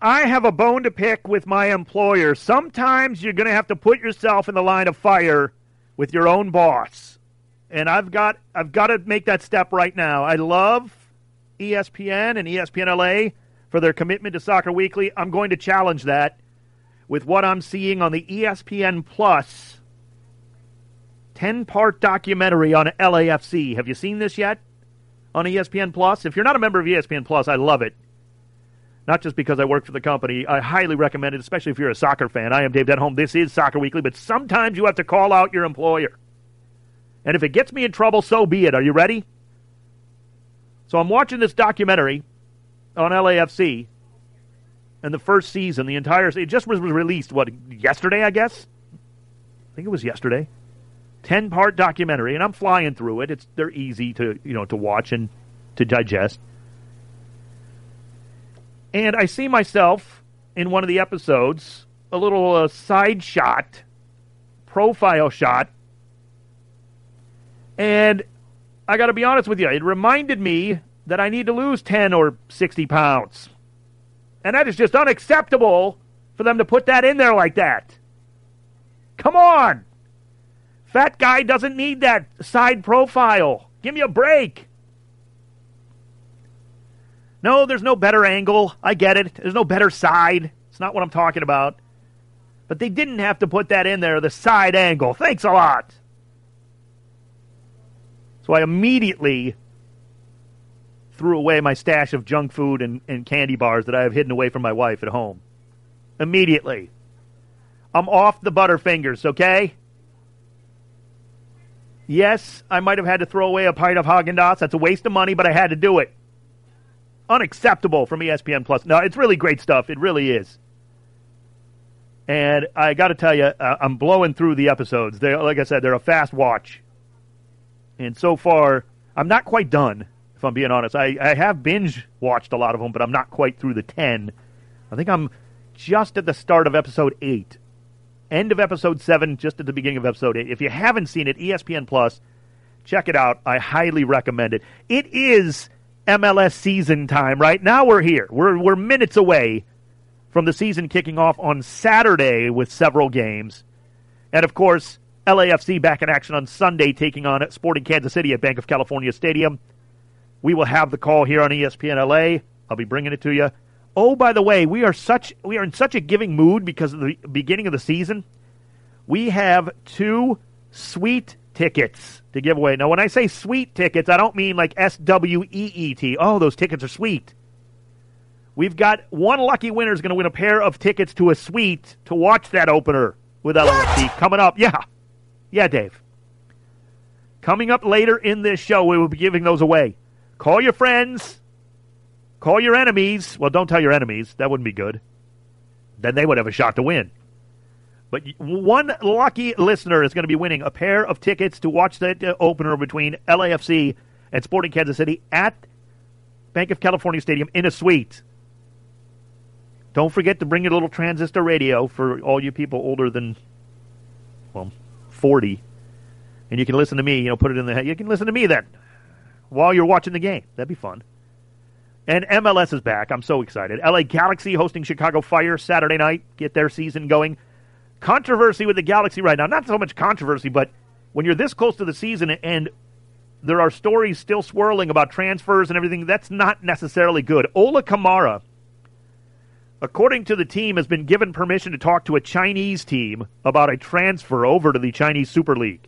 I have a bone to pick with my employer. Sometimes you're going to have to put yourself in the line of fire with your own boss. And I've got I've got to make that step right now. I love ESPN and ESPN LA for their commitment to Soccer Weekly. I'm going to challenge that with what I'm seeing on the ESPN Plus 10-part documentary on LAFC. Have you seen this yet on ESPN Plus? If you're not a member of ESPN Plus, I love it not just because I work for the company. I highly recommend it, especially if you're a soccer fan. I am Dave Denholm. This is Soccer Weekly, but sometimes you have to call out your employer. And if it gets me in trouble, so be it. Are you ready? So I'm watching this documentary on LAFC and the first season, the entire it just was released what yesterday, I guess. I think it was yesterday. 10 part documentary and I'm flying through it. It's they're easy to, you know, to watch and to digest. And I see myself in one of the episodes, a little uh, side shot, profile shot. And I got to be honest with you, it reminded me that I need to lose 10 or 60 pounds. And that is just unacceptable for them to put that in there like that. Come on. Fat guy doesn't need that side profile. Give me a break. No, there's no better angle. I get it. There's no better side. It's not what I'm talking about. But they didn't have to put that in there, the side angle. Thanks a lot. So I immediately threw away my stash of junk food and, and candy bars that I have hidden away from my wife at home. Immediately. I'm off the Butterfingers, okay? Yes, I might have had to throw away a pint of Haagen Dazs. That's a waste of money, but I had to do it unacceptable from ESPN Plus. No, it's really great stuff. It really is. And I got to tell you, uh, I'm blowing through the episodes. They, like I said, they're a fast watch. And so far, I'm not quite done. If I'm being honest, I, I have binge watched a lot of them, but I'm not quite through the ten. I think I'm just at the start of episode eight, end of episode seven, just at the beginning of episode eight. If you haven't seen it, ESPN Plus, check it out. I highly recommend it. It is MLS season time, right? Now we're here. We're, we're minutes away from the season kicking off on Saturday with several games. And of course, LAFC back in action on Sunday, taking on Sporting Kansas City at Bank of California Stadium. We will have the call here on ESPN LA. I'll be bringing it to you. Oh, by the way, we are such we are in such a giving mood because of the beginning of the season. We have two sweet tickets to give away. Now, when I say sweet tickets, I don't mean like S W E E T. Oh, those tickets are sweet. We've got one lucky winner is going to win a pair of tickets to a suite to watch that opener with LAFC coming up. Yeah. Yeah, Dave. Coming up later in this show, we will be giving those away. Call your friends. Call your enemies. Well, don't tell your enemies. That wouldn't be good. Then they would have a shot to win. But one lucky listener is going to be winning a pair of tickets to watch that uh, opener between LAFC and Sporting Kansas City at Bank of California Stadium in a suite. Don't forget to bring your little transistor radio for all you people older than, well, 40. And you can listen to me, you know, put it in the head. You can listen to me then while you're watching the game. That'd be fun. And MLS is back. I'm so excited. LA Galaxy hosting Chicago Fire Saturday night. Get their season going controversy with the Galaxy right now. Not so much controversy, but when you're this close to the season and there are stories still swirling about transfers and everything, that's not necessarily good. Ola Kamara, according to the team, has been given permission to talk to a Chinese team about a transfer over to the Chinese Super League.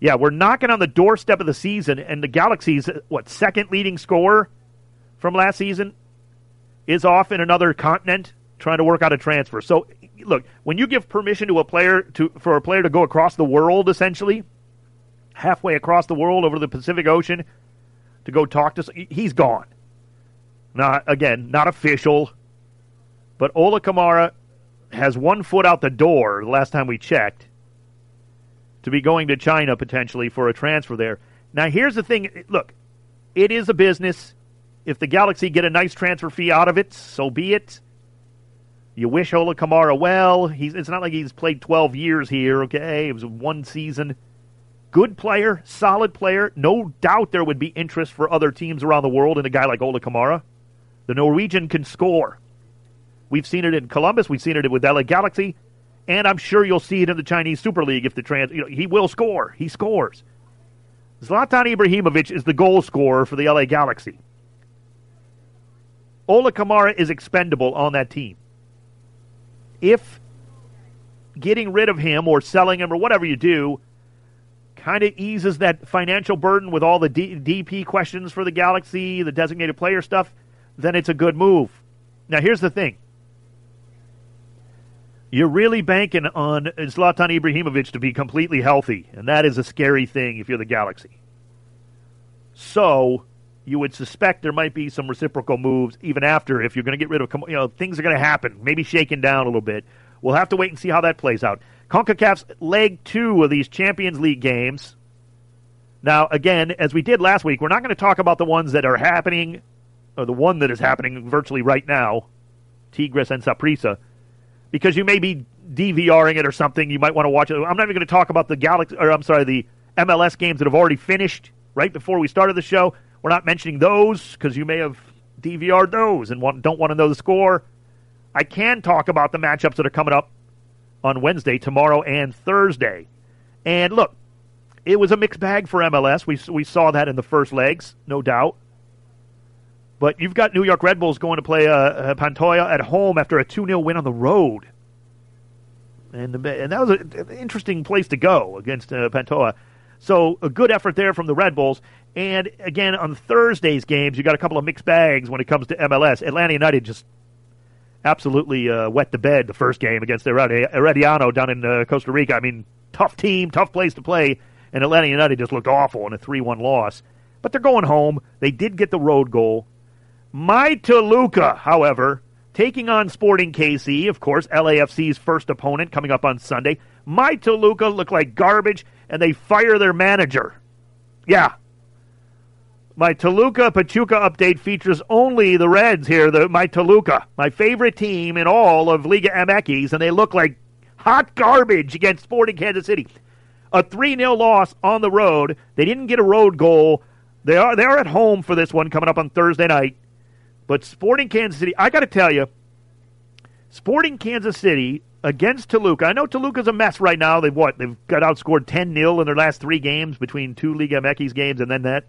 Yeah, we're knocking on the doorstep of the season, and the Galaxy's, what, second leading scorer from last season is off in another continent trying to work out a transfer. So look, when you give permission to a player to for a player to go across the world, essentially, halfway across the world over the Pacific Ocean, to go talk to, he's gone. Not again, not official, but Ola Kamara has one foot out the door. The last time we checked, to be going to China potentially for a transfer there. Now, here's the thing. Look, it is a business. If the Galaxy get a nice transfer fee out of it, so be it. You wish Ola Kamara well. He's, it's not like he's played 12 years here, okay? It was one season. Good player, solid player. No doubt there would be interest for other teams around the world in a guy like Ola Kamara. The Norwegian can score. We've seen it in Columbus. We've seen it with LA Galaxy. And I'm sure you'll see it in the Chinese Super League if the trans. You know, he will score. He scores. Zlatan Ibrahimovic is the goal scorer for the LA Galaxy. Ola Kamara is expendable on that team. If getting rid of him or selling him or whatever you do kind of eases that financial burden with all the D- DP questions for the Galaxy, the designated player stuff, then it's a good move. Now, here's the thing you're really banking on Zlatan Ibrahimovic to be completely healthy, and that is a scary thing if you're the Galaxy. So, you would suspect there might be some reciprocal moves even after if you're going to get rid of you know things are going to happen maybe shaken down a little bit. We'll have to wait and see how that plays out. CONCACAF's leg 2 of these Champions League games. Now again as we did last week we're not going to talk about the ones that are happening or the one that is happening virtually right now Tigres and Saprissa because you may be DVRing it or something you might want to watch it. I'm not even going to talk about the Galaxy or I'm sorry the MLS games that have already finished right before we started the show we're not mentioning those because you may have DVR'd those and want, don't want to know the score. I can talk about the matchups that are coming up on Wednesday, tomorrow, and Thursday. And look, it was a mixed bag for MLS. We, we saw that in the first legs, no doubt. But you've got New York Red Bulls going to play uh, uh, Pantoja at home after a 2 0 win on the road. And, and that was an interesting place to go against uh, Pantoja. So a good effort there from the Red Bulls. And again, on Thursday's games, you got a couple of mixed bags when it comes to MLS. Atlanta United just absolutely uh, wet the bed the first game against Herediano down in uh, Costa Rica. I mean, tough team, tough place to play, and Atlanta United just looked awful in a 3 1 loss. But they're going home. They did get the road goal. My Toluca, however, taking on Sporting KC, of course, LAFC's first opponent coming up on Sunday. My Toluca look like garbage, and they fire their manager. Yeah, my Toluca Pachuca update features only the Reds here, the, my Toluca, my favorite team in all of Liga MX, and they look like hot garbage against Sporting Kansas City. A 3 0 loss on the road. They didn't get a road goal. They are, they are at home for this one coming up on Thursday night. But Sporting Kansas City, I got to tell you, Sporting Kansas City against Toluca. I know Toluca's a mess right now. They've what? They've got outscored 10 0 in their last three games between two Liga MX games and then that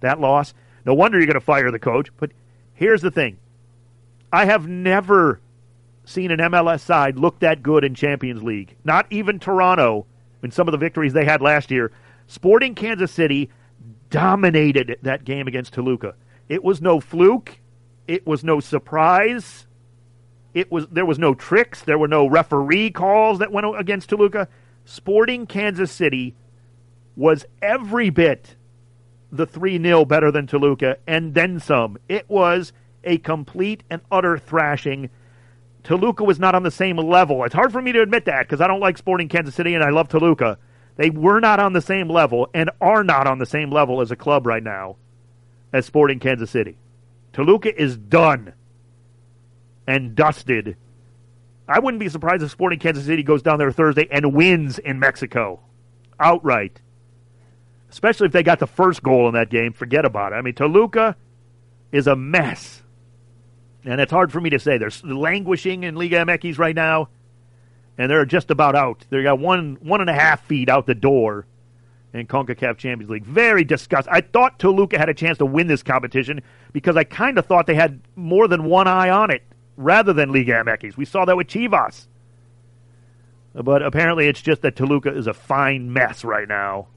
that loss. No wonder you're going to fire the coach. But here's the thing I have never seen an MLS side look that good in Champions League. Not even Toronto in some of the victories they had last year. Sporting Kansas City dominated that game against Toluca. It was no fluke. It was no surprise. It was there was no tricks. There were no referee calls that went against Toluca. Sporting Kansas City was every bit the 3 0 better than Toluca, and then some. It was a complete and utter thrashing. Toluca was not on the same level. It's hard for me to admit that because I don't like Sporting Kansas City and I love Toluca. They were not on the same level and are not on the same level as a club right now as Sporting Kansas City. Toluca is done and dusted. I wouldn't be surprised if Sporting Kansas City goes down there Thursday and wins in Mexico outright especially if they got the first goal in that game. Forget about it. I mean, Toluca is a mess. And it's hard for me to say. They're languishing in Liga MX right now, and they're just about out. They got one one and a half feet out the door in CONCACAF Champions League. Very disgusting. I thought Toluca had a chance to win this competition because I kind of thought they had more than one eye on it rather than Liga MX. We saw that with Chivas. But apparently it's just that Toluca is a fine mess right now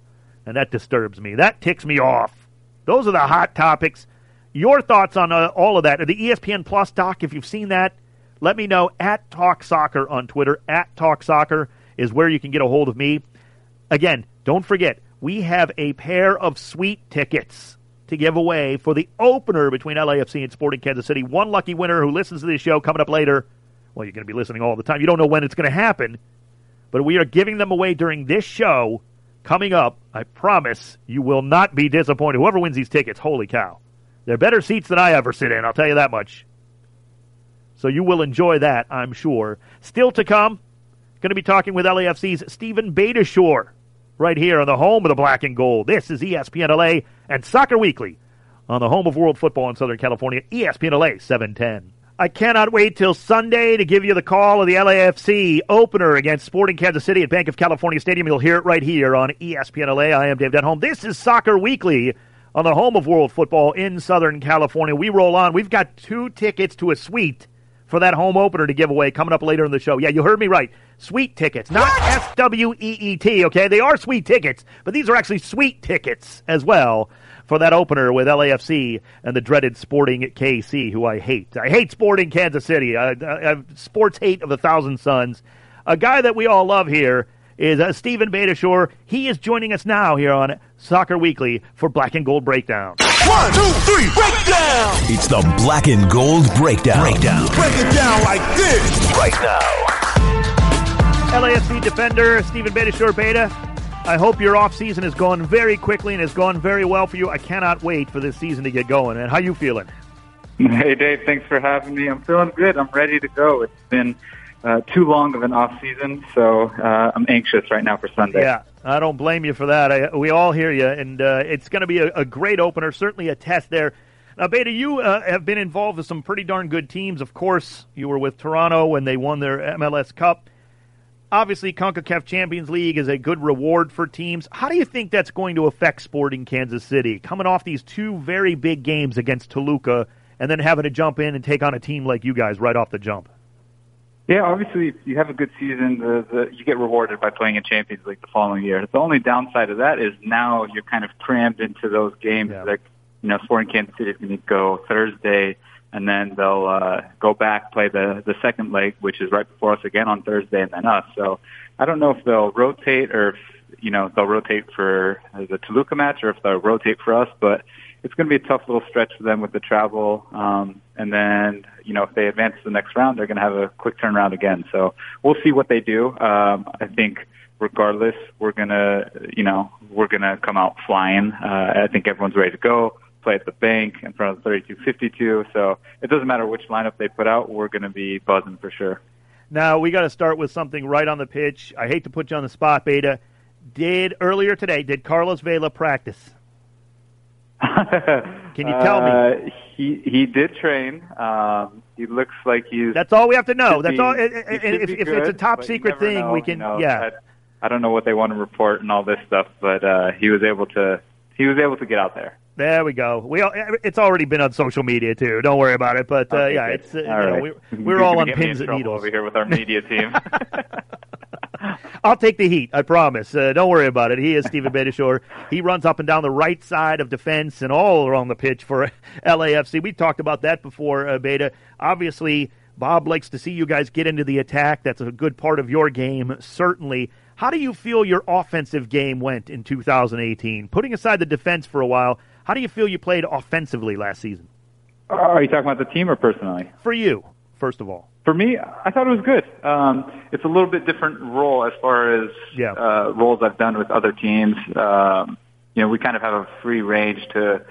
and that disturbs me. That ticks me off. Those are the hot topics. Your thoughts on uh, all of that? The ESPN Plus doc, if you've seen that, let me know at Talk Soccer on Twitter. At Talk Soccer is where you can get a hold of me. Again, don't forget, we have a pair of sweet tickets to give away for the opener between LAFC and Sporting Kansas City. One lucky winner who listens to this show coming up later. Well, you're going to be listening all the time. You don't know when it's going to happen, but we are giving them away during this show coming up. I promise you will not be disappointed. Whoever wins these tickets, holy cow. They're better seats than I ever sit in, I'll tell you that much. So you will enjoy that, I'm sure. Still to come, going to be talking with LAFC's Stephen Beitashour right here on the home of the black and gold. This is ESPN LA and Soccer Weekly on the home of world football in Southern California, ESPN LA 710. I cannot wait till Sunday to give you the call of the LAFC opener against Sporting Kansas City at Bank of California Stadium. You'll hear it right here on ESPN LA. I am Dave Denholm. This is Soccer Weekly on the home of world football in Southern California. We roll on. We've got two tickets to a suite for that home opener to give away coming up later in the show. Yeah, you heard me right. Sweet tickets, not S W E E T, okay? They are sweet tickets, but these are actually sweet tickets as well for that opener with LAFC and the dreaded Sporting KC, who I hate. I hate Sporting Kansas City. I, I, I sports hate of a thousand sons. A guy that we all love here is uh, Steven Beitashour. He is joining us now here on Soccer Weekly for Black and Gold Breakdown. One, two, three, breakdown! It's the Black and Gold Breakdown. Breakdown. Break it down like this! Right now. LAFC defender Stephen Beitashour Beta. I hope your off season has gone very quickly and has gone very well for you. I cannot wait for this season to get going. And how you feeling? Hey Dave, thanks for having me. I'm feeling good. I'm ready to go. It's been uh, too long of an off season, so uh, I'm anxious right now for Sunday. Yeah, I don't blame you for that. I, we all hear you, and uh, it's going to be a, a, great opener. Certainly a test there. Now, Beta, you uh, have been involved with some pretty darn good teams. Of course, you were with Toronto when they won their MLS Cup obviously CONCACAF Champions League is a good reward for teams. How do you think that's going to affect Sporting Kansas City coming off these two very big games against Toluca and then having to jump in and take on a team like you guys right off the jump? Yeah, obviously, if you have a good season, the, the, you get rewarded by playing in Champions League the following year. The only downside of that is now you're kind of crammed into those games. Yeah. Like, you know, Sporting Kansas City is going to go Thursday and then they'll uh, go back play the the second leg, which is right before us again on Thursday, and then us. So I don't know if they'll rotate or if you know they'll rotate for the Toluca match or if they'll rotate for us, but it's going to be a tough little stretch for them with the travel. Um, and then you know if they advance to the next round, they're going to have a quick turnaround again. So we'll see what they do. Um, I think regardless, we're gonna, you know, we're gonna come out flying. Uh, I think everyone's ready to go play at the bank in front of 3252. So it doesn't matter which lineup they put out, we're going to be buzzing for sure. Now we got to start with something right on the pitch. I hate to put you on the spot, Beta. Did earlier today? Did Carlos Vela practice? Can you tell uh, me? He he did train. Um, he looks like he's. That's all we have to know. That's be, all. If good, it's a top secret thing, know, we can. You know, yeah. I, I don't know what they want to report and all this stuff, but uh, he was able to. He was able to get out there. There we go. We all, it's already been on social media too. Don't worry about it. But uh, okay, yeah, it's uh, you right. know, we, we're all on pins and needles over here with our media team. I'll take the heat. I promise. Uh, don't worry about it. He is Stephen Beitashour. He runs up and down the right side of defense and all around the pitch for LAFC. We talked about that before, uh, Beta. Obviously, Bob likes to see you guys get into the attack. That's a good part of your game, certainly. How do you feel your offensive game went in 2018? Putting aside the defense for a while, how do you feel you played offensively last season? Are you talking about the team or personally? For you, first of all. For me, I thought it was good. Um, it's a little bit different role as far as yeah. uh, roles I've done with other teams. Um, you know, we kind of have a free range to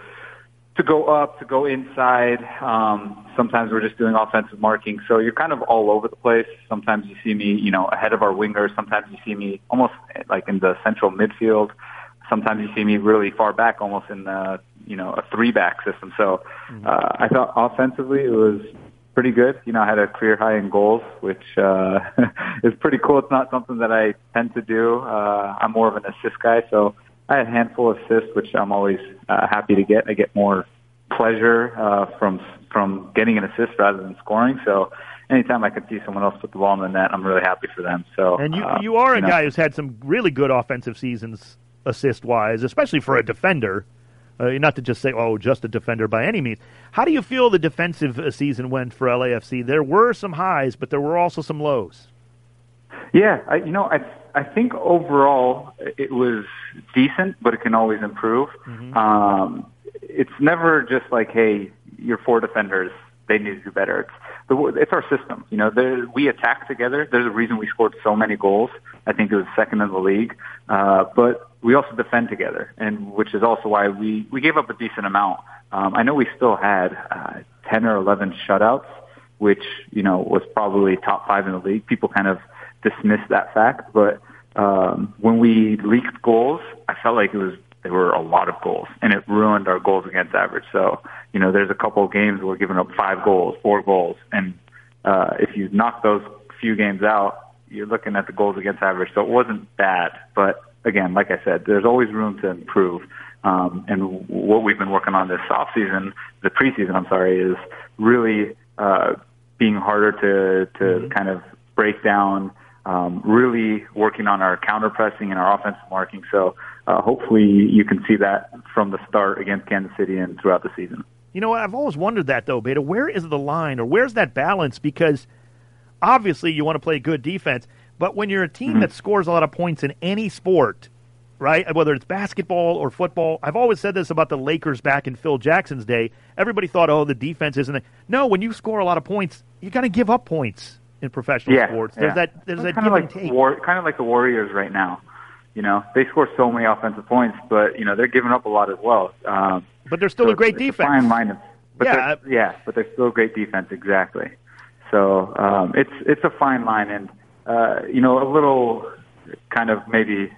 to go up, to go inside. Um, sometimes we're just doing offensive marking, so you're kind of all over the place. Sometimes you see me, you know, ahead of our wingers. Sometimes you see me almost like in the central midfield sometimes you see me really far back, almost in the you know a three back system. So mm-hmm. uh, I thought offensively it was pretty good. You know, I had a career high in goals, which uh, is pretty cool. It's not something that I tend to do. Uh, I'm more of an assist guy, so I had a handful of assists, which I'm always uh, happy to get. I get more pleasure uh, from from getting an assist rather than scoring. So anytime I can see someone else put the ball in the net, I'm really happy for them. So and you uh, you are a you know, guy who's had some really good offensive seasons assist wise, especially for a defender. Uh, not to just say, oh, just a defender by any means. How do you feel the defensive uh, season went for LAFC? There were some highs, but there were also some lows. Yeah, I, you know, I I think overall it was decent, but it can always improve. Mm-hmm. Um, it's never just like, hey, your four defenders, they need to do better. It's the, it's our system. You know, there, we attack together. There's a reason we scored so many goals. I think it was second in the league. Uh, but we also defend together, and which is also why we we gave up a decent amount. Um, I know we still had uh, ten or eleven shutouts, which you know was probably top five in the league. People kind of dismissed that fact, but um, when we leaked goals, I felt like it was they were a lot of goals, and it ruined our goals against average. So, you know, there's a couple of games where we're giving up five goals, four goals, and uh, if you knock those few games out, you're looking at the goals against average. So it wasn't bad, but again, like I said, there's always room to improve. Um, and what we've been working on this off season, the preseason, I'm sorry, is really uh, being harder to to mm-hmm. kind of break down. Um, really working on our counter pressing and our offensive marking. So uh, hopefully you can see that from the start against Kansas City and throughout the season. You know, I've always wondered that though, Beta. Where is the line, or where's that balance? Because obviously you want to play good defense, but when you're a team mm-hmm. that scores a lot of points in any sport, right? Whether it's basketball or football, I've always said this about the Lakers back in Phil Jackson's day. Everybody thought, oh, the defense isn't. No, when you score a lot of points, you got to give up points in professional yeah, sports. There's yeah. that. There's that kind of like take. War, kind of like the Warriors right now. You know, they score so many offensive points, but you know they're giving up a lot as well. Um, but they're still so a great defense. A fine line of, but yeah, yeah, but they're still a great defense. Exactly. So um, it's it's a fine line, and uh, you know, a little kind of maybe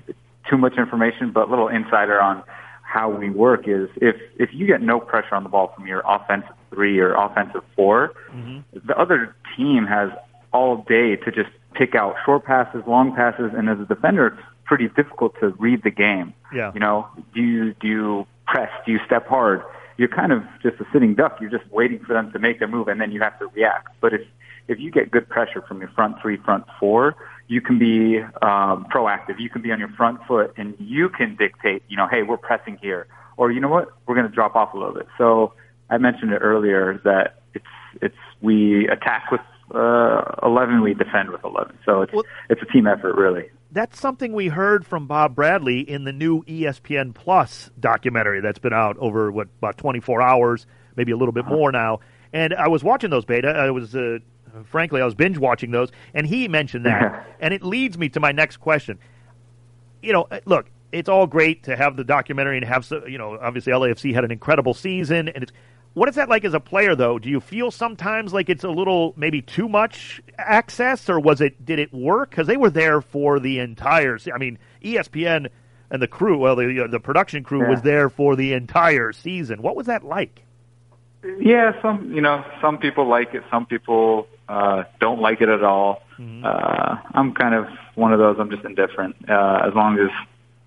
too much information, but a little insider on how we work is if if you get no pressure on the ball from your offensive three or offensive 4 mm-hmm. the other team has all day to just pick out short passes, long passes, and as a defender, it's pretty difficult to read the game. Yeah. You know, do you do you press? Do you step hard? You're kind of just a sitting duck. You're just waiting for them to make their move, and then you have to react. But if if you get good pressure from your front three, front four, you can be um, proactive. You can be on your front foot, and you can dictate. You know, hey, we're pressing here, or you know what, we're going to drop off a little bit. So I mentioned it earlier that it's it's we attack with uh, 11, we defend with 11. So it's well, it's a team effort, really. That's something we heard from Bob Bradley in the new ESPN Plus documentary that's been out over what about 24 hours, maybe a little bit uh-huh. more now. And I was watching those beta. I was uh, frankly, I was binge watching those, and he mentioned that, and it leads me to my next question. You know, uh, look, it's all great to have the documentary and have, you know, obviously LAFC had an incredible season, and it's what is that like as a player, though? Do you feel sometimes like it's a little maybe too much access, or was it did it work? Because they were there for the entire. I mean, ESPN and the crew, well, the the production crew yeah. was there for the entire season. What was that like? Yeah, some you know some people like it, some people uh, don't like it at all. Mm-hmm. Uh, I'm kind of one of those. I'm just indifferent uh, as long as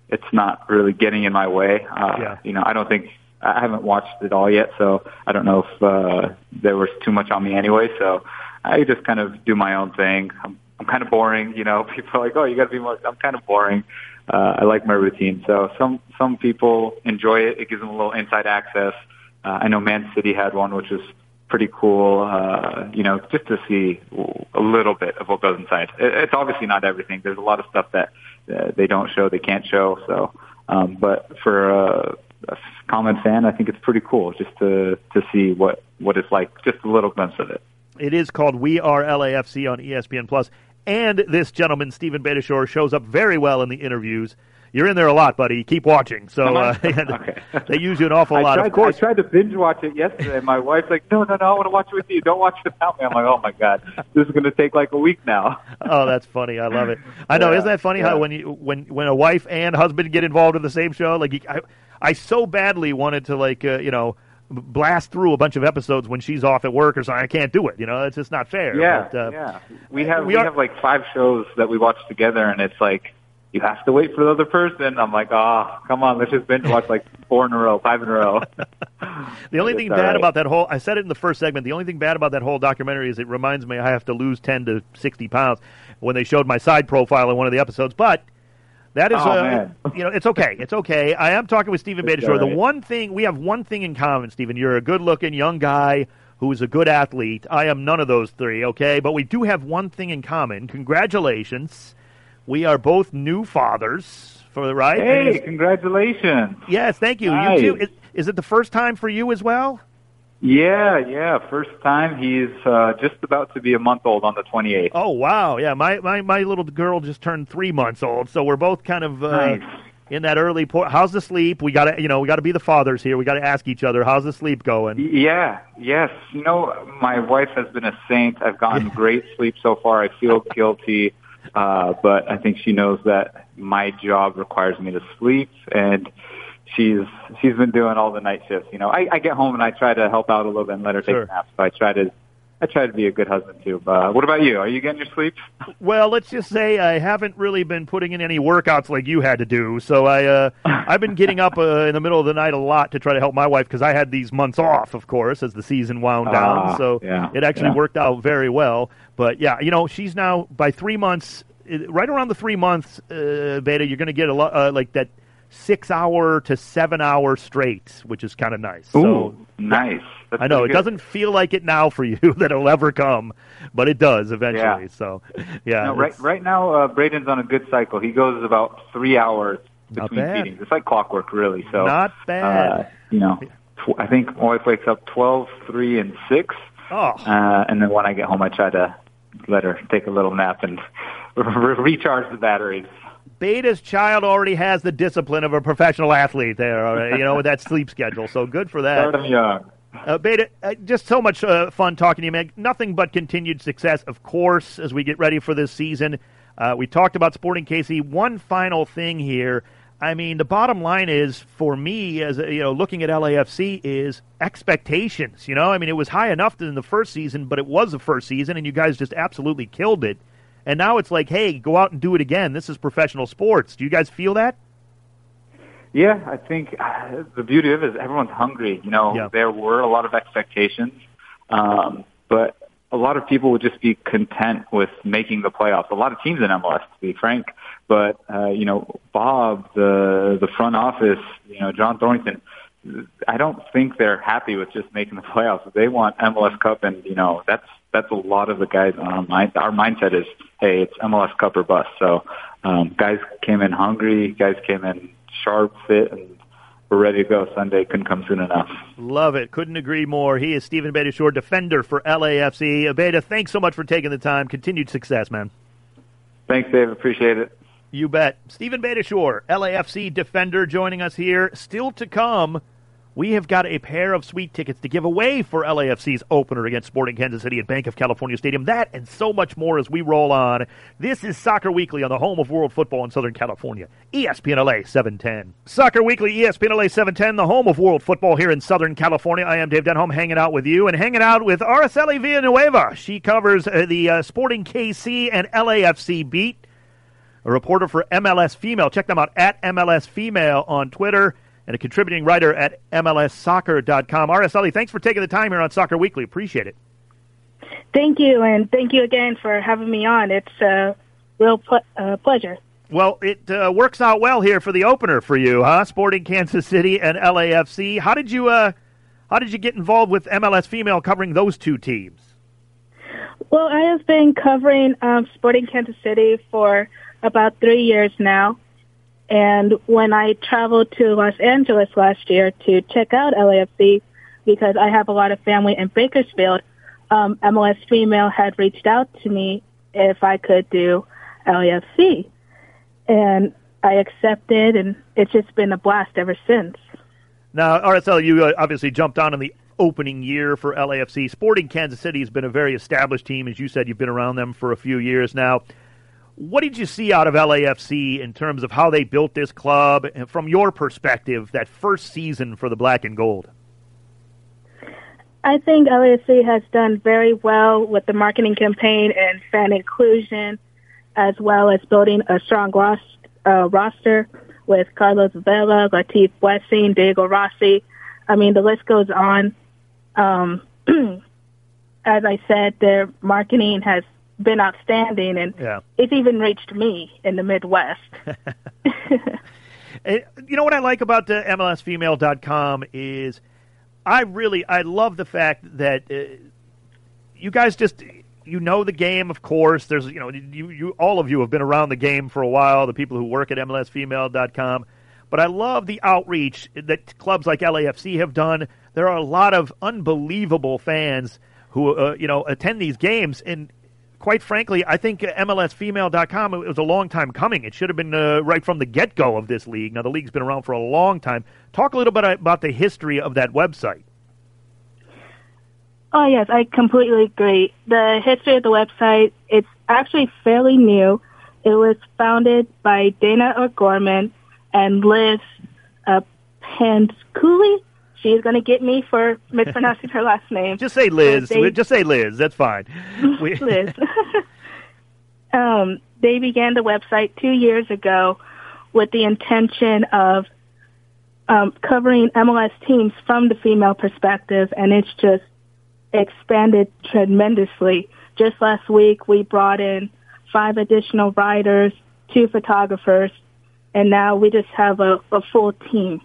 it's not really getting in my way. Uh, yeah. You know, I don't think I haven't watched it all yet, so I don't know if uh, there was too much on me anyway. So I just kind of do my own thing. I'm, I'm kind of boring, you know. People are like, "Oh, you got to be more." I'm kind of boring. Uh, I like my routine. So some some people enjoy it. It gives them a little inside access. Uh, I know Man City had one, which was pretty cool. Uh, you know, just to see a little bit of what goes inside. It, it's obviously not everything. There's a lot of stuff that uh, they don't show, they can't show. So, um, but for uh, a common fan, I think it's pretty cool just to to see what what it's like, just a little glimpse of it. It is called We Are LAFC on ESPN Plus, and this gentleman Stephen Beitashour shows up very well in the interviews. You're in there a lot, buddy. Keep watching. So uh, okay. they use you an awful lot. Tried, of course, I tried to binge watch it yesterday. My wife's like, "No, no, no, I want to watch it with you. Don't watch it without me." I'm like, "Oh my god, this is going to take like a week now." oh, that's funny. I love it. I know. Yeah, Isn't that funny yeah. how when you when when a wife and husband get involved in the same show, like you, I, I so badly wanted to like uh, you know blast through a bunch of episodes when she's off at work or something. I can't do it. You know, it's just not fair. Yeah, but, uh, yeah. We have we, we are, have like five shows that we watch together, and it's like you have to wait for the other person. I'm like, oh, come on, let's just binge watch like four in a row, five in a row. the only thing bad right. about that whole, I said it in the first segment. The only thing bad about that whole documentary is it reminds me I have to lose ten to sixty pounds when they showed my side profile in one of the episodes, but that is, oh, uh, you know, it's okay. It's okay. I am talking with Stephen Beitashour. Right. The one thing we have one thing in common, Stephen. You're a good-looking young guy who is a good athlete. I am none of those three. Okay, but we do have one thing in common. Congratulations. We are both new fathers. For the right. Hey, congratulations. Yes, thank you. Nice. You too. Is, is it the first time for you as well? Yeah, yeah. First time. He's uh, just about to be a month old on the 28th. Oh, wow. Yeah, my, my, my little girl just turned three months old, so we're both kind of uh, nice. in that early point. How's the sleep? We got to, you know, we got to be the fathers here. We got to ask each other, how's the sleep going? Yeah, yes. You know, my wife has been a saint. I've gotten great sleep so far. I feel guilty, uh, but I think she knows that my job requires me to sleep and she's she's been doing all the night shifts. You know, I, I get home and I try to help out a little bit and let her Sure. take naps. So I try to I try to be a good husband too. But what about you? Are you getting your sleep? Well, let's just say I haven't really been putting in any workouts like you had to do. So I, uh, I've been getting up uh, in the middle of the night a lot to try to help my wife because I had these months off, of course, as the season wound down. Ah, so yeah, it actually yeah. worked out very well. But yeah, you know, she's now by three months, right around the three months, uh, Beta, you're going to get a lot uh, like that six hour to seven hour straight, which is kind of nice. Ooh, So nice. That's I know it good. doesn't feel like it now for you that it'll ever come, but it does eventually. Yeah. So, yeah, No, right, right now, uh, Braden's on a good cycle. He goes about three hours between feedings. It's like clockwork, really. So Not bad. Uh, you know, tw- I think my wife wakes up twelve, three, and six, Oh, uh, and then when I get home, I try to let her take a little nap and re- recharge the batteries. Beta's child already has the discipline of a professional athlete there, you know, with that sleep schedule. So good for that. Young. Uh, Beta, uh, just so much uh, fun talking to you, man. Nothing but continued success, of course, as we get ready for this season. Uh, we talked about Sporting KC. One final thing here. I mean, the bottom line is for me, as you know, looking at LAFC, is expectations. You know, I mean, it was high enough in the first season, but it was the first season, and you guys just absolutely killed it. And now it's like, hey, go out and do it again. This is professional sports. Do you guys feel that? Yeah, I think uh, the beauty of it is everyone's hungry. You know, Yeah. there were a lot of expectations, um, but a lot of people would just be content with making the playoffs. A lot of teams in MLS, to be frank. But uh, you know, Bob, the the front office, you know, John Thorrington. I don't think they're happy with just making the playoffs. They want MLS Cup, and you know, that's that's a lot of the guys on our mind. Our mindset is, hey, it's MLS Cup or bust. So, um, guys came in hungry. Guys came in sharp, fit, and we're ready to go. Sunday couldn't come soon enough. Love it. Couldn't agree more. He is Stephen Beitashour, defender for LAFC. Beta, thanks so much for taking the time. Continued success, man. Thanks, Dave. Appreciate it. You bet. Stephen Beitashour, LAFC defender, joining us here. Still to come, we have got a pair of sweet tickets to give away for LAFC's opener against Sporting Kansas City at Bank of California Stadium. That and so much more as we roll on. This is Soccer Weekly on the home of world football in Southern California. ESPN LA 710. Soccer Weekly, ESPN LA 710, the home of world football here in Southern California. I am Dave Denholm hanging out with you and hanging out with Araceli Villanueva. She covers uh, the uh, Sporting KC and LAFC beat a reporter for MLS Female. Check them out at MLS Female on Twitter and a contributing writer at MLSsoccer.com. Araceli, thanks for taking the time here on Soccer Weekly. Appreciate it. Thank you, and thank you again for having me on. It's a real ple- uh, pleasure. Well, it uh, works out well here for the opener for you, huh? Sporting Kansas City and LAFC. How did you uh, how did you get involved with MLS Female covering those two teams? Well, I have been covering um, Sporting Kansas City for about three years now. And when I traveled to Los Angeles last year to check out LAFC, because I have a lot of family in Bakersfield, um, MLS Female had reached out to me if I could do LAFC. And I accepted, and it's just been a blast ever since. Now, Araceli, you uh, obviously jumped on in the opening year for LAFC. Sporting Kansas City has been a very established team. As you said, you've been around them for a few years now. What did you see out of LAFC in terms of how they built this club, and from your perspective, that first season for the Black and Gold? I think LAFC has done very well with the marketing campaign and fan inclusion, as well as building a strong ros- uh, roster with Carlos Vela, Latif Blessing, Diego Rossi. I mean, the list goes on. Um, as I said, their marketing has been outstanding, and Yeah. it's even reached me in the Midwest. Uh, You know what I like about the MLSFemale.com is I really I love the fact that uh, you guys just you know the game. Of course, there's you know you you all of you have been around the game for a while. The people who work at MLSFemale.com, but I love the outreach that clubs like LAFC have done. There are a lot of unbelievable fans who uh, you know attend these games and quite frankly, I think MLSFemale.com it was a long time coming. It should have been uh, right from the get go of this league. Now the league's been around for a long time. Talk a little bit about the history of that website. Oh yes, I completely agree. The history of the website, it's actually fairly new. It was founded by Dana O'Gorman and Liz uh, Cooley. She's going to get me for mispronouncing her last name. Just say Liz. They, Just say Liz. That's fine. Liz. um, they began the website two years ago with the intention of um, covering MLS teams from the female perspective, and it's just expanded tremendously. Just last week, we brought in five additional writers, two photographers, and now we just have a, a full team.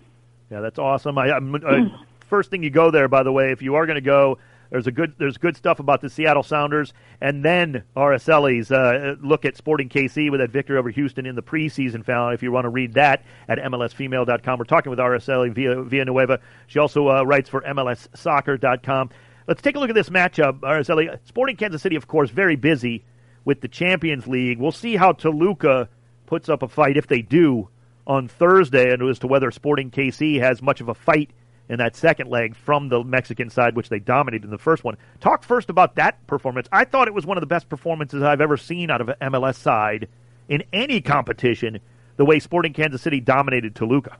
Yeah, that's awesome. I, I, first thing you go there, by the way, if you are going to go, there's a good there's good stuff about the Seattle Sounders, and then Araceli's uh, look at Sporting KC with that victory over Houston in the preseason final. If you want to read that at MLSFemale.com, we're talking with Araceli via Villanueva. She also uh, writes for MLSsoccer.com. Let's take a look at this matchup, Araceli. Sporting Kansas City, of course, very busy with the Champions League. We'll see how Toluca puts up a fight if they do on Thursday, and as to whether Sporting KC has much of a fight in that second leg from the Mexican side, which they dominated in the first one. Talk first about that performance. I thought it was one of the best performances I've ever seen out of an MLS side in any competition, the way Sporting Kansas City dominated Toluca.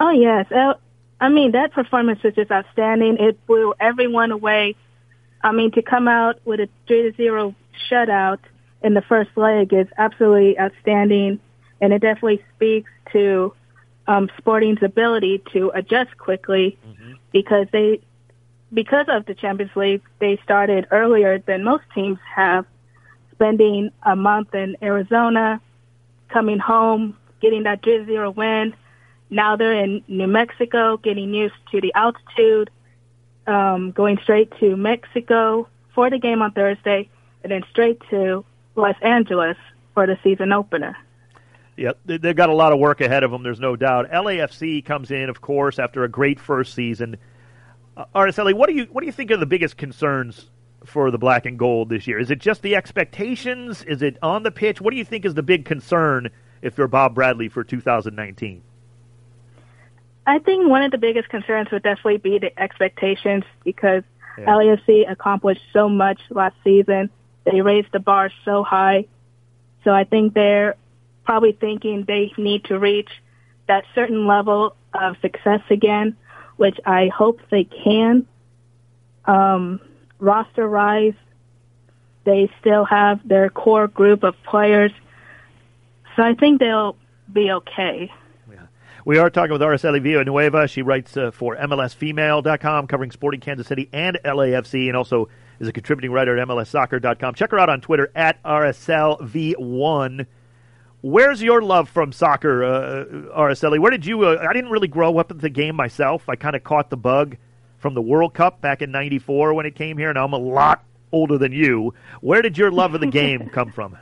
Oh, yes. I mean, that performance was just outstanding. It blew everyone away. I mean, to come out with a 3 to 0 shutout in the first leg is absolutely outstanding, and it definitely speaks to um, Sporting's ability to adjust quickly mm-hmm. because they, because of the Champions League, they started earlier than most teams have, spending a month in Arizona, coming home, getting that 3-0 win. Now they're in New Mexico, getting used to the altitude, um, going straight to Mexico for the game on Thursday, and then straight to Los Angeles for the season opener. Yep, they've got a lot of work ahead of them. There's no doubt. LAFC comes in, of course, after a great first season. Uh, Araceli, what do you what do you think are the biggest concerns for the black and gold this year? Is it just the expectations? Is it on the pitch? What do you think is the big concern if you're Bob Bradley for 2019? I think one of the biggest concerns would definitely be the expectations because yeah. LAFC accomplished so much last season. They raised the bar so high. So I think they're probably thinking they need to reach that certain level of success again, which I hope they can. Um, roster rise, they still have their core group of players. So I think they'll be okay. We are talking with Araceli Villanueva. She writes uh, for MLSFemale.com, covering Sporting Kansas City and LAFC, and also is a contributing writer at MLSsoccer.com. Check her out on Twitter at RSLV1. Where's your love from soccer, uh, Araceli? Where did you? Uh, I didn't really grow up with the game myself. I kind of caught the bug from the World Cup back in '94 when it came here, and I'm a lot older than you. Where did your love of the game come from?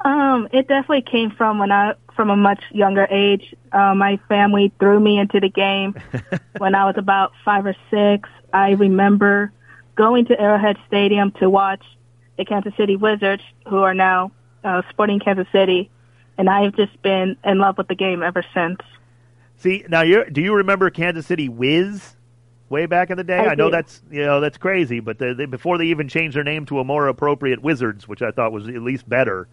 Um, it definitely came from when I from a much younger age. Uh, my family threw me into the game when I was about five or six. I remember going to Arrowhead Stadium to watch the Kansas City Wizards, who are now uh, Sporting Kansas City, and I've just been in love with the game ever since. See, now you do you remember Kansas City Wiz way back in the day? I, I know that's you know that's crazy, but they, before they even changed their name to a more appropriate Wizards, which I thought was at least better.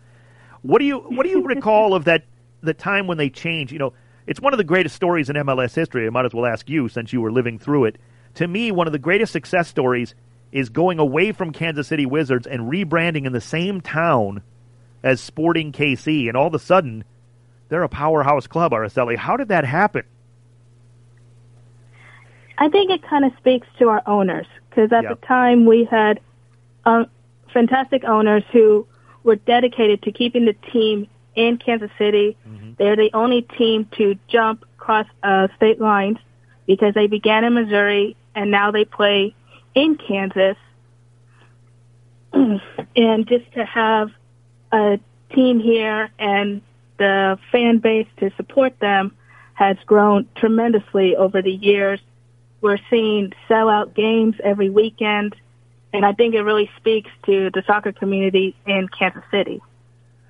What do you what do you recall of that the time when they changed? You know, it's one of the greatest stories in MLS history. I might as well ask you since you were living through it. To me, one of the greatest success stories is going away from Kansas City Wizards and rebranding in the same town as Sporting KC, and all of a sudden they're a powerhouse club. Araceli, how did that happen? I think it kind of speaks to our owners because at yep. the time we had um, fantastic owners who were dedicated to keeping the team in Kansas City. Mm-hmm. They're the only team to jump across uh, state lines because they began in Missouri and now they play in Kansas. and just to have a team here and the fan base to support them has grown tremendously over the years. We're seeing sellout games every weekend, and I think it really speaks to the soccer community in Kansas City.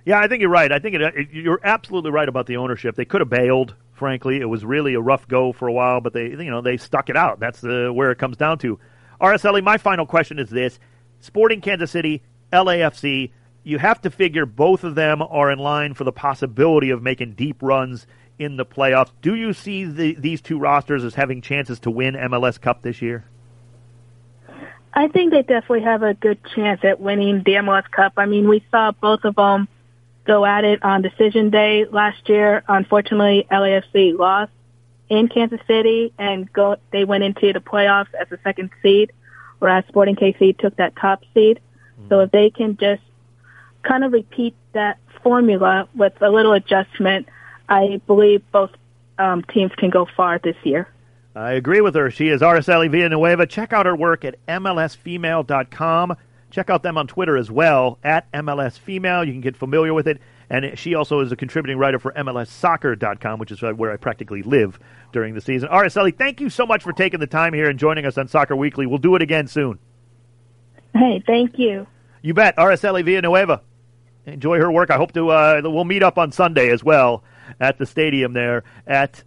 Yeah, I think you're right. I think it, uh, it, you're absolutely right about the ownership. They could have bailed. Frankly, it was really a rough go for a while, but they, you know, they stuck it out. That's the, where it comes down to. Araceli, my final question is this: Sporting Kansas City, LAFC you have to figure both of them are in line for the possibility of making deep runs in the playoffs. Do you see the, these two rosters as having chances to win MLS Cup this year? I think they definitely have a good chance at winning the MLS Cup. I mean, we saw both of them go at it on decision day last year. Unfortunately, LAFC lost in Kansas City and go they went into the playoffs as a second seed, whereas Sporting KC took that top seed. Mm-hmm. So if they can just kind of repeat that formula with a little adjustment, I believe both um, teams can go far this year. I agree with her. She is Araceli Villanueva. Check out her work at MLSfemale.com. Check out them on Twitter as well, at MLSfemale. You can get familiar with it. And she also is a contributing writer for MLSsoccer.com, which is where I practically live during the season. Araceli, thank you so much for taking the time here and joining us on Soccer Weekly. We'll do it again soon. Hey, thank you. You bet. Araceli Villanueva. Enjoy her work. I hope to. Uh, we'll meet up on Sunday as well at the stadium there at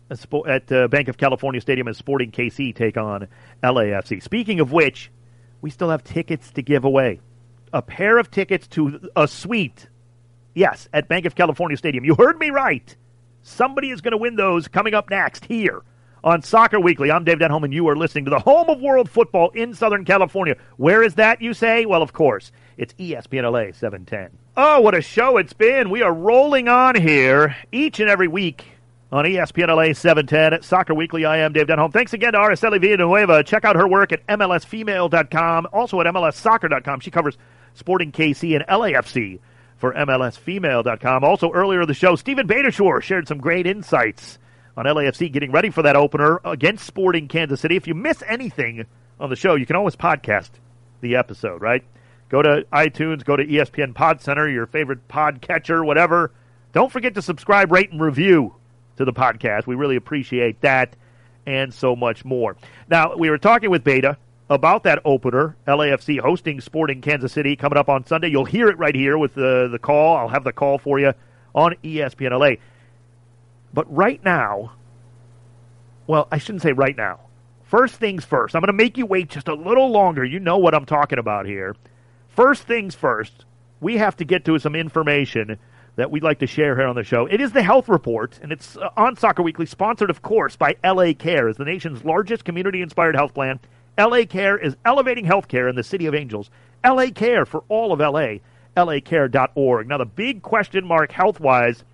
at uh, Bank of California Stadium as Sporting KC take on LAFC. Speaking of which, we still have tickets to give away. A pair of tickets to a suite. Yes, at Bank of California Stadium. You heard me right. Somebody is going to win those coming up next here on Soccer Weekly. I'm Dave Denholm, and you are listening to the home of world football in Southern California. Where is that, you say? Well, of course, it's ESPN LA 710. Oh, what a show it's been. We are rolling on here each and every week on ESPN LA 710 at Soccer Weekly. I am Dave Denholm. Thanks again to Araceli Villanueva. Check out her work at MLSfemale.com, also at MLSsoccer.com. She covers Sporting KC and LAFC for MLSfemale.com. Also, earlier in the show, Steven Beitashour shared some great insights on LAFC getting ready for that opener against Sporting Kansas City. If you miss anything on the show, you can always podcast the episode, right? Go to iTunes, go to ESPN Pod Center, your favorite podcatcher, whatever. Don't forget to subscribe, rate, and review to the podcast. We really appreciate that and so much more. Now, we were talking with Beita about that opener, LAFC hosting Sporting Kansas City coming up on Sunday. You'll hear it right here with the, the call. I'll have the call for you on ESPN LA. But right now, well, I shouldn't say right now. First things first, I'm going to make you wait just a little longer. You know what I'm talking about here. First things first, we have to get to some information that we'd like to share here on the show. It is the health report, and it's uh, on Soccer Weekly, sponsored, of course, by LA Care, as the nation's largest community-inspired health plan. LA Care is elevating healthcare in the City of Angels. LA Care for all of LA. LACare.org. Now, the big question mark health-wise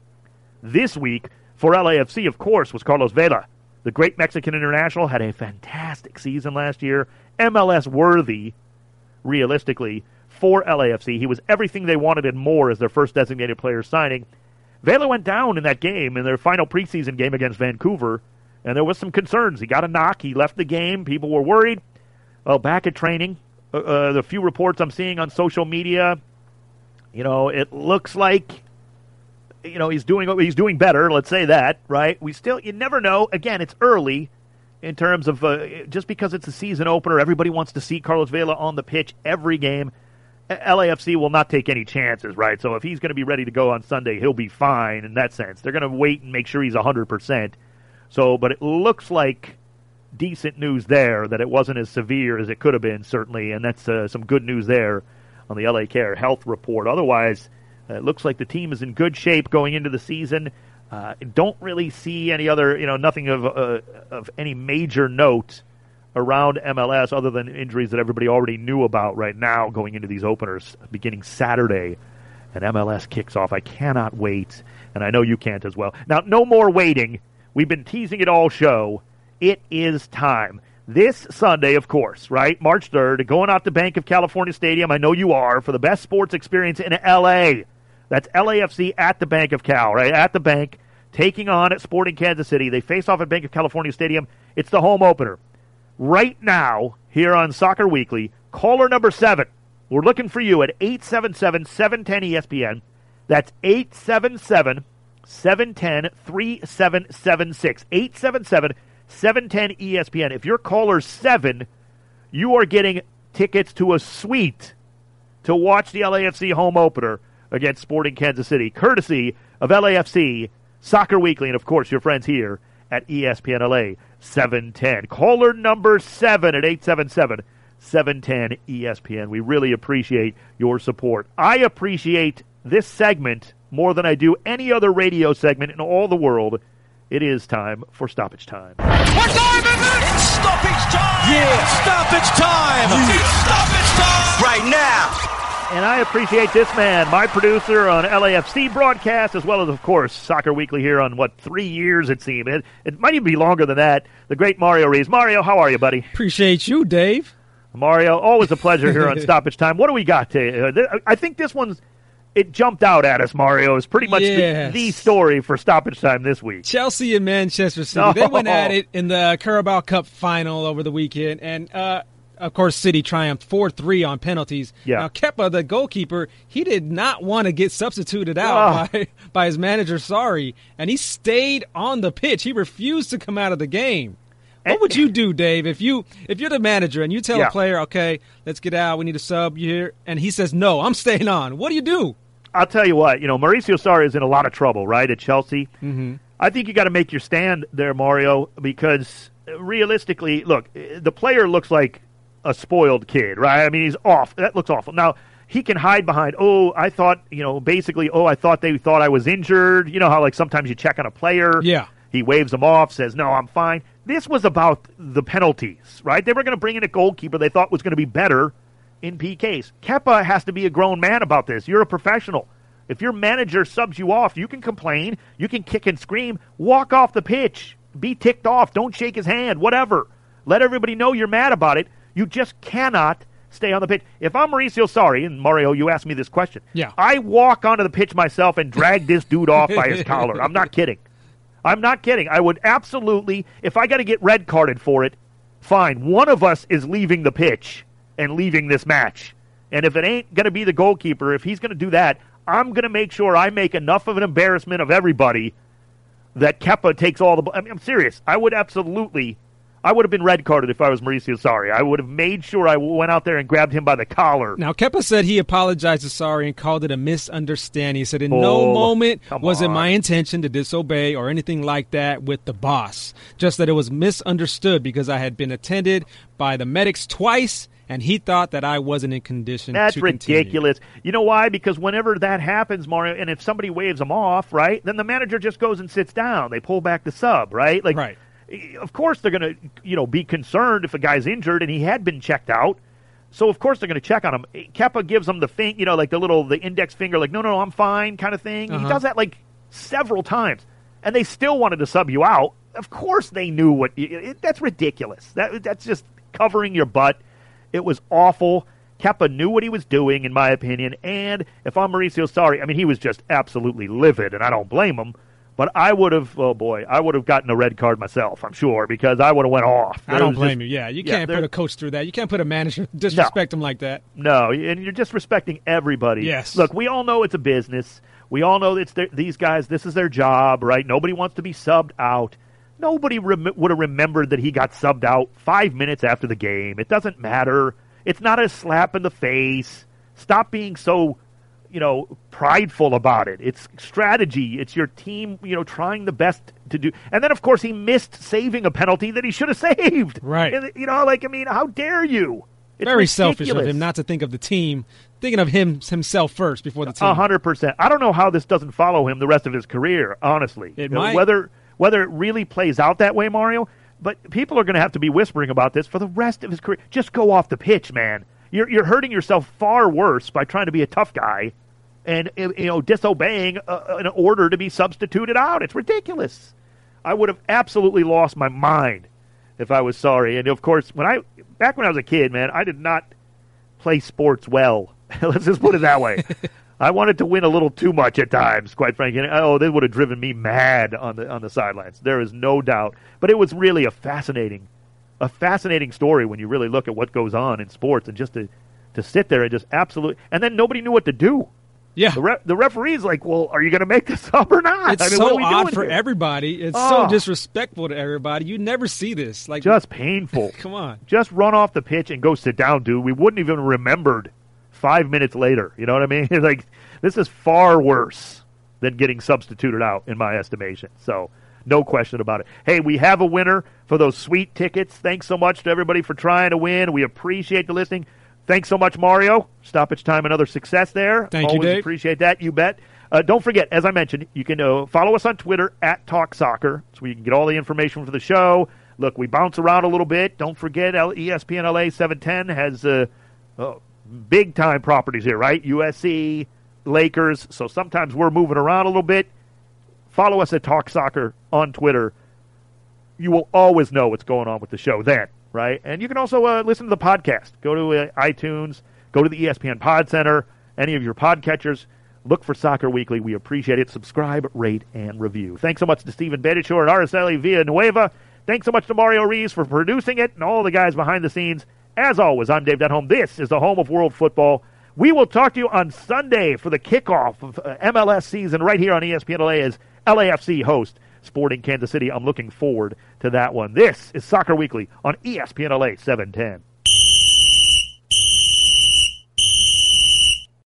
this week for LAFC, of course, was Carlos Vela. The great Mexican international had a fantastic season last year, MLS worthy, realistically for LAFC. He was everything they wanted and more as their first designated player signing. Vela went down in that game, in their final preseason game against Vancouver, and there was some concerns. He got a knock. He left the game. People were worried. Well, back at training, uh, uh, the few reports I'm seeing on social media, you know, it looks like, you know, he's doing he's doing better. Let's say that, right? We still, you never know. Again, it's early in terms of uh, just because it's a season opener. Everybody wants to see Carlos Vela on the pitch every game. LAFC will not take any chances, right? So if he's going to be ready to go on Sunday, he'll be fine in that sense. They're going to wait and make sure he's 100%. So, but it looks like decent news there that it wasn't as severe as it could have been, certainly, and that's uh, some good news there on the LA Care health report. Otherwise, it looks like the team is in good shape going into the season. Uh, don't really see any other, you know, nothing of uh, of any major note around MLS other than injuries that everybody already knew about right now going into these openers beginning Saturday. And MLS kicks off. I cannot wait, and I know you can't as well. Now, no more waiting. We've been teasing it all show. It is time. This Sunday, of course, right? March 3rd, going out to Bank of California Stadium. I know you are for the best sports experience in LA. That's LAFC at the Bank of Cal, right? At the bank, taking on at Sporting Kansas City. They face off at Bank of California Stadium. It's the home opener right now here on Soccer Weekly. Caller number seven. We're looking for you at 877 710 ESPN. That's 877 710 3776. 877 710 ESPN. If you're caller seven, you are getting tickets to a suite to watch the LAFC home opener against Sporting Kansas City, courtesy of LAFC, Soccer Weekly, and of course your friends here at ESPN LA 710. Caller number 7 at 877 710 ESPN. We really appreciate your support. I appreciate this segment more than I do any other radio segment in all the world it is time for stoppage time. What time is it? It's stoppage time! Yeah, stoppage time! It's stoppage time! Right now! And I appreciate this man, my producer on LAFC broadcast, as well as, of course, Soccer Weekly here on what three years it seems. It, it might even be longer than that. The great Mario Reeves. Mario, how are you, buddy? Appreciate you, Dave. Mario, always a pleasure here on Stoppage Time. What do we got to? Uh, I think this one's it jumped out at us. Mario is pretty much Yes. the, the story for Stoppage Time this week. Chelsea and Manchester City. They went at it in the Carabao Cup final over the weekend, and uh, of course, City triumphed four three on penalties. Yeah. Now, Kepa, the goalkeeper, he did not want to get substituted out Oh. by by his manager. Sorry, and he stayed on the pitch. He refused to come out of the game. What would you do, Dave, if you if you're the manager and you tell Yeah. a player, "Okay, let's get out. We need a sub here," and he says, "No, I'm staying on." What do you do? I'll tell you what, you know, Mauricio Sarri is in a lot of trouble, right, at Chelsea. Mm-hmm. I think you got to make your stand there, Mario, because realistically, look, the player looks like a spoiled kid, right? I mean, he's off. That looks awful. Now, he can hide behind, oh, I thought, you know, basically, oh, I thought they thought I was injured. You know how, like, sometimes you check on a player. Yeah. He waves them off, says, no, I'm fine. This was about the penalties, right? They were going to bring in a goalkeeper they thought was going to be better in PKs. Kepa has to be a grown man about this. You're a professional. If your manager subs you off, you can complain, you can kick and scream, walk off the pitch, be ticked off, don't shake his hand, whatever. Let everybody know you're mad about it. You just cannot stay on the pitch. If I'm Mauricio Sarri, and Mario, you asked me this question. Yeah. I walk onto the pitch myself and drag this dude off by his collar. I'm not kidding. I'm not kidding. I would absolutely, if I got to get red carded for it, fine. One of us is leaving the pitch and leaving this match. And if it ain't going to be the goalkeeper, if he's going to do that, I'm going to make sure I make enough of an embarrassment of everybody that Kepa takes all the. I mean, I'm serious. I would absolutely. I would have been red carded if I was Mauricio Sarri. I would have made sure I went out there and grabbed him by the collar. Now, Kepa said he apologized to Sarri and called it a misunderstanding. He said, In no Oh, moment come was it my intention to disobey or anything like that with the boss. Just that it was misunderstood because I had been attended by the medics twice and he thought that I wasn't in condition That's ridiculous. You know why? Because whenever that happens, Mario, and if somebody waves them off, right, then the manager just goes and sits down. They pull back the sub, right? Like, Right. Of course, they're going to, you know, be concerned if a guy's injured and he had been checked out. So of course they're going to check on him. Kepa gives him the thing, you know, like the little the index finger, like no, no, no, I'm fine, kind of thing. He Uh-huh. does that like several times, and they still wanted to sub you out. Of course they knew what. It, it, that's ridiculous. That that's just covering your butt. It was awful. Kepa knew what he was doing, in my opinion. And if I'm Mauricio Sarri, I mean he was just absolutely livid, and I don't blame him. But I would have, oh boy, I would have gotten a red card myself. I'm sure because I would have went off. I don't blame just- you. Yeah, you yeah, can't put a coach through that. You can't put a manager disrespect him like that. No, and you're disrespecting everybody. Yes. Look, we all know it's a business. We all know it's their, these guys. This is their job, right? Nobody wants to be subbed out. Nobody rem- would have remembered that he got subbed out five minutes after the game. It doesn't matter. It's not a slap in the face. Stop being so, you know, prideful about it. It's strategy. It's your team, you know, trying the best to do. And then, of course, he missed saving a penalty that he should have saved. Right. And, you know, like I mean, how dare you? It's Very selfish of him not to think of the team, thinking of him himself first before the team. A hundred percent. I don't know how this doesn't follow him the rest of his career. Honestly, It Uh, might. Whether whether it really plays out that way, Mario. But people are going to have to be whispering about this for the rest of his career. Just go off the pitch, man. You're you're hurting yourself far worse by trying to be a tough guy, and uh, you know disobeying uh, an order to be substituted out. It's ridiculous. I would have absolutely lost my mind if I was Sarri. And of course, when I back when I was a kid, man, I did not play sports well. Let's just put it that way. I wanted to win a little too much at times, quite frankly. And, oh, they would have driven me mad on the on the sidelines. There is no doubt. But it was really a fascinating, a fascinating story when you really look at what goes on in sports, and just to to sit there and just absolutely, and then nobody knew what to do. yeah. The re- the referee's like, well, are you going to make this up or not? It's I mean, what are so odd for here? everybody. It's Oh. so ah. disrespectful to everybody. You never see this. Like, Just painful. come on. just run off the pitch and go sit down, dude. We wouldn't even remembered five minutes later. You know what I mean? like this is far worse than getting substituted out, in my estimation. So no question about it. Hey, we have a winner for those sweet tickets. Thanks so much to everybody for trying to win. We appreciate the listening. Thanks so much, Mario. Stoppage time, another success there. Thank you, Always Dave. appreciate that. You bet. Uh, don't forget, as I mentioned, you can uh, follow us on Twitter at Talk Soccer, so you can get all the information for the show. Look, we bounce around a little bit. Don't forget, ESPN LA 710 has uh, uh, big time properties here, right? USC, Lakers. So sometimes we're moving around a little bit. Follow us at Talk Soccer on Twitter. You will always know what's going on with the show then, right? And you can also uh, listen to the podcast. Go to uh, iTunes, go to the ESPN Pod Center, any of your podcatchers. Look for Soccer Weekly. We appreciate it. Subscribe, rate, and review. Thanks so much to Steven Beitashour and Araceli Villanueva. Thanks so much to Mario Reeves for producing it and all the guys behind the scenes. As always, I'm Dave Denholm. This is the home of world football. We will talk to you on Sunday for the kickoff of uh, MLS season right here on ESPN LA as LAFC host Sporting Kansas City. I'm looking forward to that one. This is Soccer Weekly on ESPN LA 710.